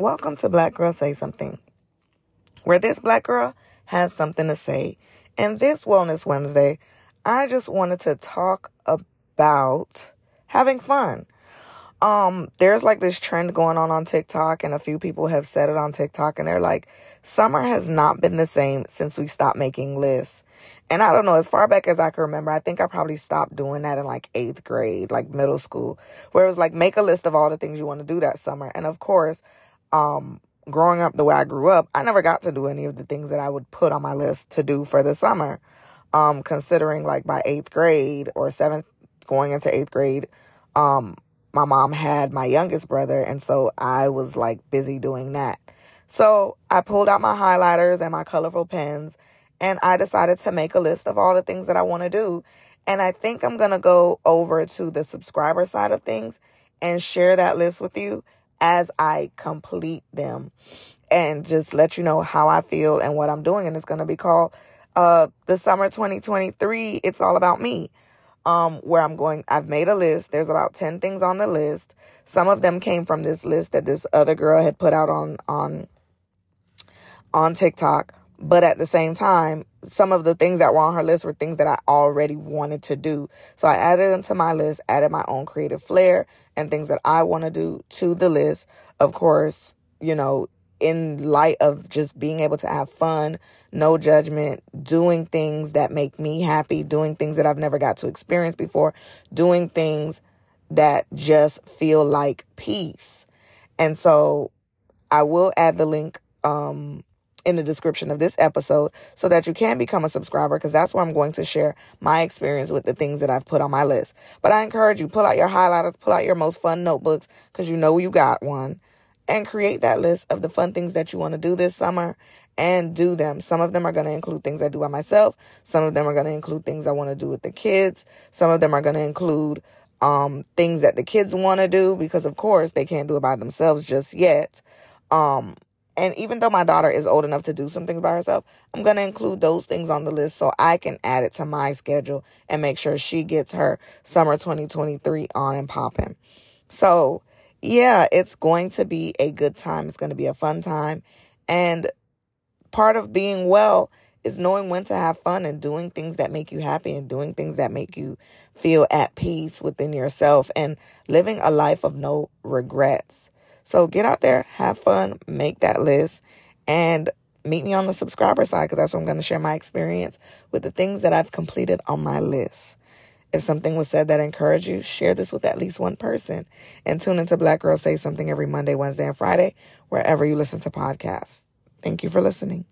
Welcome to Black Girl Say Something, where this black girl has something to say. And this Wellness Wednesday, I just wanted to talk about having fun. Um, there's like this trend going on on TikTok, and a few people have said it on TikTok, and they're like, summer has not been the same since we stopped making lists. And I don't know, as far back as I can remember, I think I probably stopped doing that in like eighth grade, like middle school, where it was like make a list of all the things you want to do that summer. And of course, um, growing up the way I grew up, I never got to do any of the things that I would put on my list to do for the summer. Um, considering like by eighth grade or seventh, going into eighth grade, um, my mom had my youngest brother, and so I was like busy doing that. So I pulled out my highlighters and my colorful pens and I decided to make a list of all the things that I want to do. And I think I'm to go over to the subscriber side of things and share that list with you as I complete them and just let you know how I feel and what I'm doing. And it's going to be called uh, the summer 2023. It's all about me. Um, where I'm going, I've made a list. There's about 10 things on the list. Some of them came from this list that this other girl had put out on, on, on TikTok. But at the same time, some of the things that were on her list were things that I already wanted to do. So I added them to my list, added my own creative flair and things that I want to do to the list. Of course, you know, in light of just being able to have fun, no judgment, doing things that make me happy, doing things that I've never got to experience before, doing things that just feel like peace. And so I will add the link um in the description of this episode so that you can become a subscriber because that's where I'm going to share my experience with the things that I've put on my list. But I encourage you pull out your highlighters, pull out your most fun notebooks because you know you got one and create that list of the fun things that you want to do this summer and do them. Some of them are going to include things I do by myself. Some of them are going to include things I want to do with the kids. Some of them are going to include um, things that the kids want to do because of course they can't do it by themselves just yet. Um, and even though my daughter is old enough to do some things by herself, I'm going to include those things on the list so I can add it to my schedule and make sure she gets her summer 2023 on and popping. So, yeah, it's going to be a good time. It's going to be a fun time. And part of being well is knowing when to have fun and doing things that make you happy and doing things that make you feel at peace within yourself and living a life of no regrets. So get out there, have fun, make that list, and meet me on the subscriber side because that's where I'm going to share my experience with the things that I've completed on my list. If something was said that encouraged you, share this with at least one person. And tune into Black Girls Say Something every Monday, Wednesday, and Friday, wherever you listen to podcasts. Thank you for listening.